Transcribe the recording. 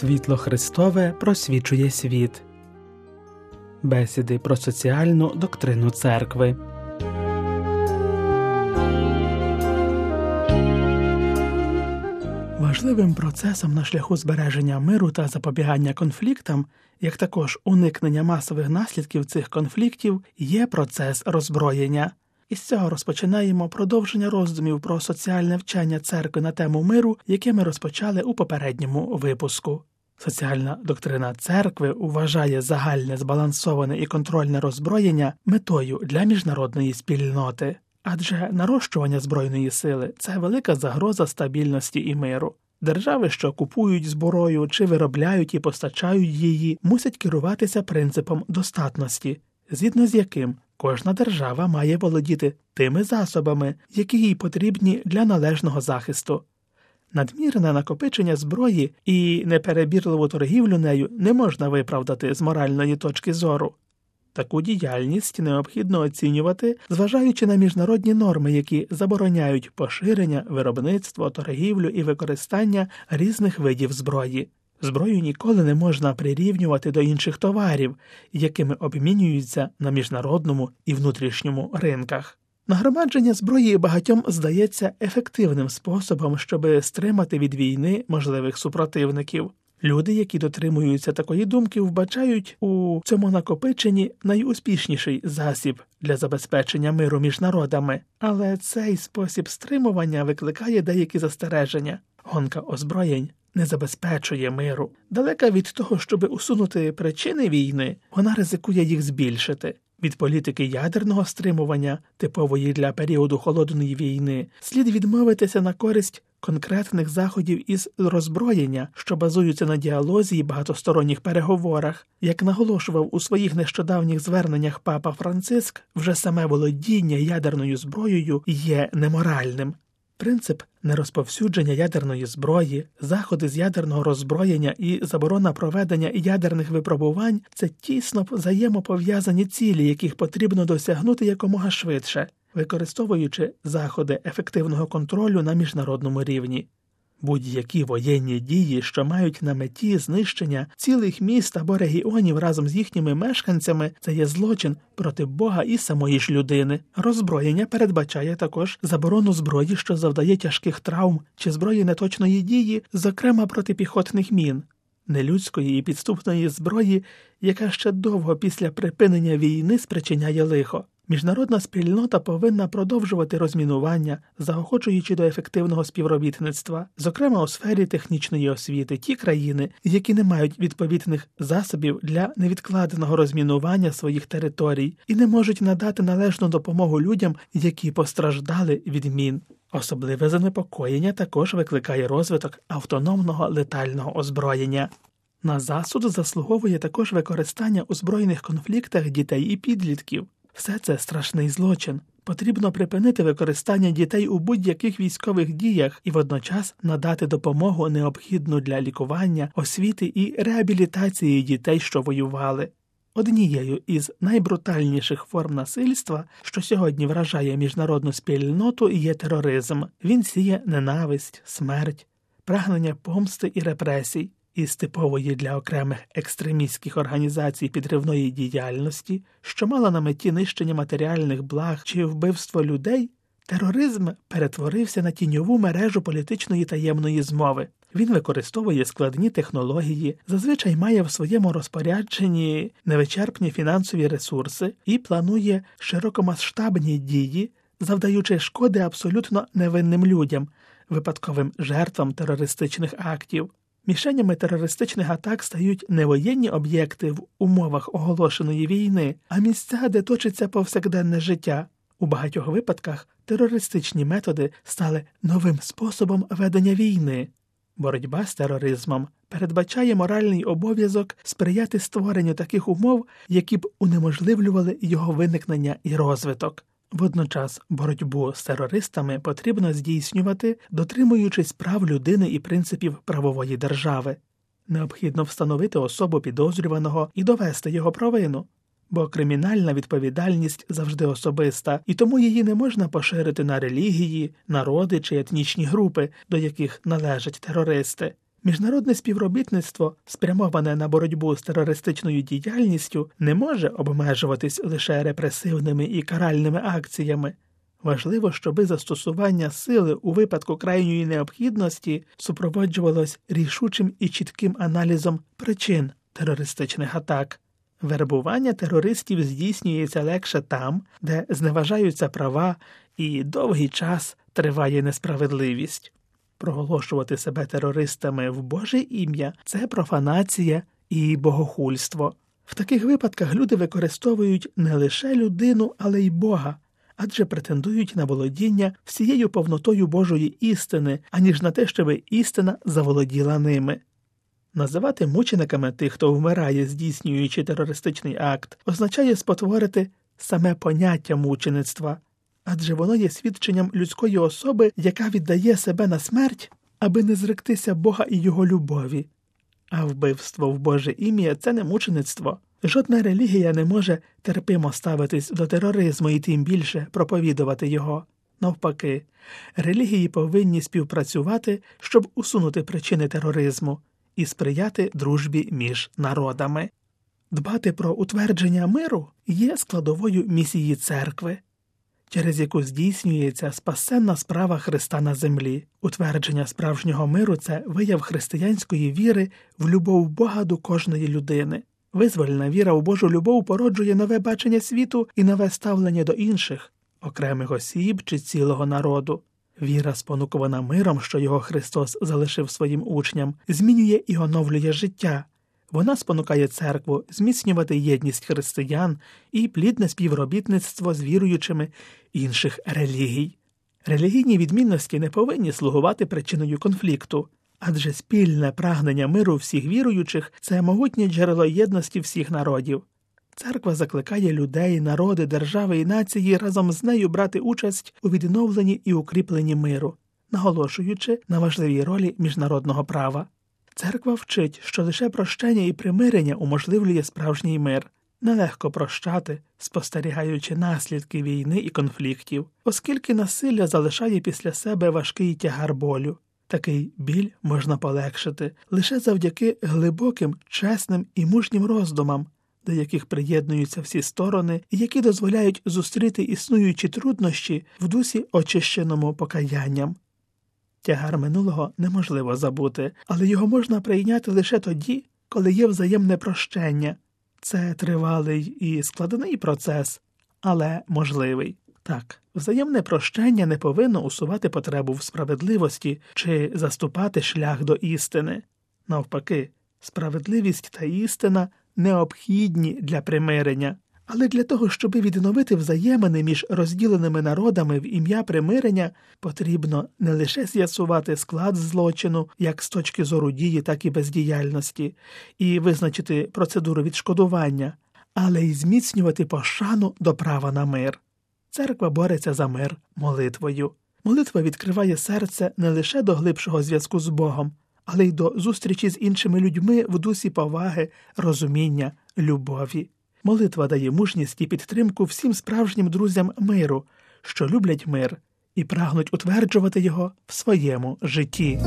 Світло Христове просвічує світ. Бесіди про соціальну доктрину церкви. Важливим процесом на шляху збереження миру та запобігання конфліктам, як також уникнення масових наслідків цих конфліктів, є процес роззброєння. Із цього розпочинаємо продовження роздумів про соціальне вчення церкви на тему миру, яке ми розпочали у попередньому випуску. Соціальна доктрина церкви вважає загальне збалансоване і контрольне роззброєння метою для міжнародної спільноти, адже нарощування збройної сили це велика загроза стабільності і миру. Держави, що купують зброю чи виробляють і постачають її, мусять керуватися принципом достатності, згідно з яким кожна держава має володіти тими засобами, які їй потрібні для належного захисту. Надмірне накопичення зброї і неперебірливу торгівлю нею не можна виправдати з моральної точки зору. Таку діяльність необхідно оцінювати, зважаючи на міжнародні норми, які забороняють поширення, виробництво, торгівлю і використання різних видів зброї. Зброю ніколи не можна прирівнювати до інших товарів, якими обмінюються на міжнародному і внутрішньому ринках. Нагромадження зброї багатьом здається ефективним способом, щоб стримати від війни можливих супротивників. Люди, які дотримуються такої думки, вбачають у цьому накопиченні найуспішніший засіб для забезпечення миру між народами, але цей спосіб стримування викликає деякі застереження. Гонка озброєнь не забезпечує миру. Далека від того, щоб усунути причини війни, вона ризикує їх збільшити. Від політики ядерного стримування, типової для періоду холодної війни, слід відмовитися на користь конкретних заходів із роззброєння, що базуються на діалозі і багатосторонніх переговорах, як наголошував у своїх нещодавніх зверненнях папа Франциск, вже саме володіння ядерною зброєю є неморальним. Принцип нерозповсюдження ядерної зброї, заходи з ядерного роззброєння і заборона проведення ядерних випробувань це тісно взаємопов'язані цілі, яких потрібно досягнути якомога швидше, використовуючи заходи ефективного контролю на міжнародному рівні. Будь-які воєнні дії, що мають на меті знищення цілих міст або регіонів разом з їхніми мешканцями, це є злочин проти Бога і самої ж людини. Роззброєння передбачає також заборону зброї, що завдає тяжких травм чи зброї неточної дії, зокрема протипіхотних мін, нелюдської і підступної зброї, яка ще довго після припинення війни спричиняє лихо. Міжнародна спільнота повинна продовжувати розмінування, заохочуючи до ефективного співробітництва, зокрема у сфері технічної освіти, ті країни, які не мають відповідних засобів для невідкладеного розмінування своїх територій і не можуть надати належну допомогу людям, які постраждали від мін. Особливе занепокоєння також викликає розвиток автономного летального озброєння. На засуд заслуговує також використання у збройних конфліктах дітей і підлітків. Все це страшний злочин. Потрібно припинити використання дітей у будь-яких військових діях і водночас надати допомогу необхідну для лікування, освіти і реабілітації дітей, що воювали. Однією із найбрутальніших форм насильства, що сьогодні вражає міжнародну спільноту, є тероризм. Він сіє ненависть, смерть, прагнення помсти і репресій із типової для окремих екстремістських організацій підривної діяльності, що мала на меті нищення матеріальних благ чи вбивство людей, тероризм перетворився на тіньову мережу політичної таємної змови. Він використовує складні технології, зазвичай має в своєму розпорядженні невичерпні фінансові ресурси і планує широкомасштабні дії, завдаючи шкоди абсолютно невинним людям, випадковим жертвам терористичних актів. Мішенями терористичних атак стають не воєнні об'єкти в умовах оголошеної війни, а місця, де точиться повсякденне життя. У багатьох випадках терористичні методи стали новим способом ведення війни. Боротьба з тероризмом передбачає моральний обов'язок сприяти створенню таких умов, які б унеможливлювали його виникнення і розвиток. Водночас боротьбу з терористами потрібно здійснювати, дотримуючись прав людини і принципів правової держави. Необхідно встановити особу підозрюваного і довести його провину, бо кримінальна відповідальність завжди особиста, і тому її не можна поширити на релігії, народи чи етнічні групи, до яких належать терористи. Міжнародне співробітництво, спрямоване на боротьбу з терористичною діяльністю, не може обмежуватись лише репресивними і каральними акціями. Важливо, щоби застосування сили у випадку крайньої необхідності супроводжувалось рішучим і чітким аналізом причин терористичних атак. Вербування терористів здійснюється легше там, де зневажаються права і довгий час триває несправедливість. Проголошувати себе терористами в Боже ім'я це профанація і богохульство. В таких випадках люди використовують не лише людину, але й Бога, адже претендують на володіння всією повнотою Божої істини, аніж на те, щоб істина заволоділа ними. Називати мучениками тих, хто вмирає, здійснюючи терористичний акт, означає спотворити саме поняття мучеництва, адже воно є свідченням людської особи, яка віддає себе на смерть, аби не зректися Бога і його любові. А вбивство в Боже ім'я це не мучеництво. Жодна релігія не може терпимо ставитись до тероризму і тим більше проповідувати його. Навпаки, релігії повинні співпрацювати, щоб усунути причини тероризму і сприяти дружбі між народами. Дбати про утвердження миру є складовою місії церкви, через яку здійснюється спасенна справа Христа на землі. Утвердження справжнього миру це вияв християнської віри в любов Бога до кожної людини. Визвольна віра у Божу любов породжує нове бачення світу і нове ставлення до інших, окремих осіб чи цілого народу. Віра, спонукувана миром, що його Христос залишив своїм учням, змінює і оновлює життя. Вона спонукає церкву зміцнювати єдність християн і плідне співробітництво з віруючими інших релігій. Релігійні відмінності не повинні слугувати причиною конфлікту, адже спільне прагнення миру всіх віруючих це могутнє джерело єдності всіх народів. Церква закликає людей, народи, держави і нації разом з нею брати участь у відновленні і укріпленні миру, наголошуючи на важливій ролі міжнародного права. Церква вчить, що лише прощення і примирення уможливлює справжній мир. Нелегко прощати, спостерігаючи наслідки війни і конфліктів, оскільки насилля залишає після себе важкий тягар болю. Такий біль можна полегшити лише завдяки глибоким, чесним і мужнім роздумам, до яких приєднуються всі сторони, і які дозволяють зустріти існуючі труднощі в дусі очищеному покаянням. Тягар минулого неможливо забути, але його можна прийняти лише тоді, коли є взаємне прощення. Це тривалий і складний процес, але можливий. Так, взаємне прощення не повинно усувати потребу в справедливості чи заступати шлях до істини. Навпаки, справедливість та істина необхідні для примирення, але для того, щоб відновити взаємини між розділеними народами в ім'я примирення, потрібно не лише з'ясувати склад злочину, як з точки зору дії, так і бездіяльності, і визначити процедуру відшкодування, але й зміцнювати пошану до права на мир. Церква бореться за мир молитвою. Молитва відкриває серце не лише до глибшого зв'язку з Богом, але й до зустрічі з іншими людьми в дусі поваги, розуміння, любові. Молитва дає мужність і підтримку всім справжнім друзям миру, що люблять мир і прагнуть утверджувати його в своєму житті.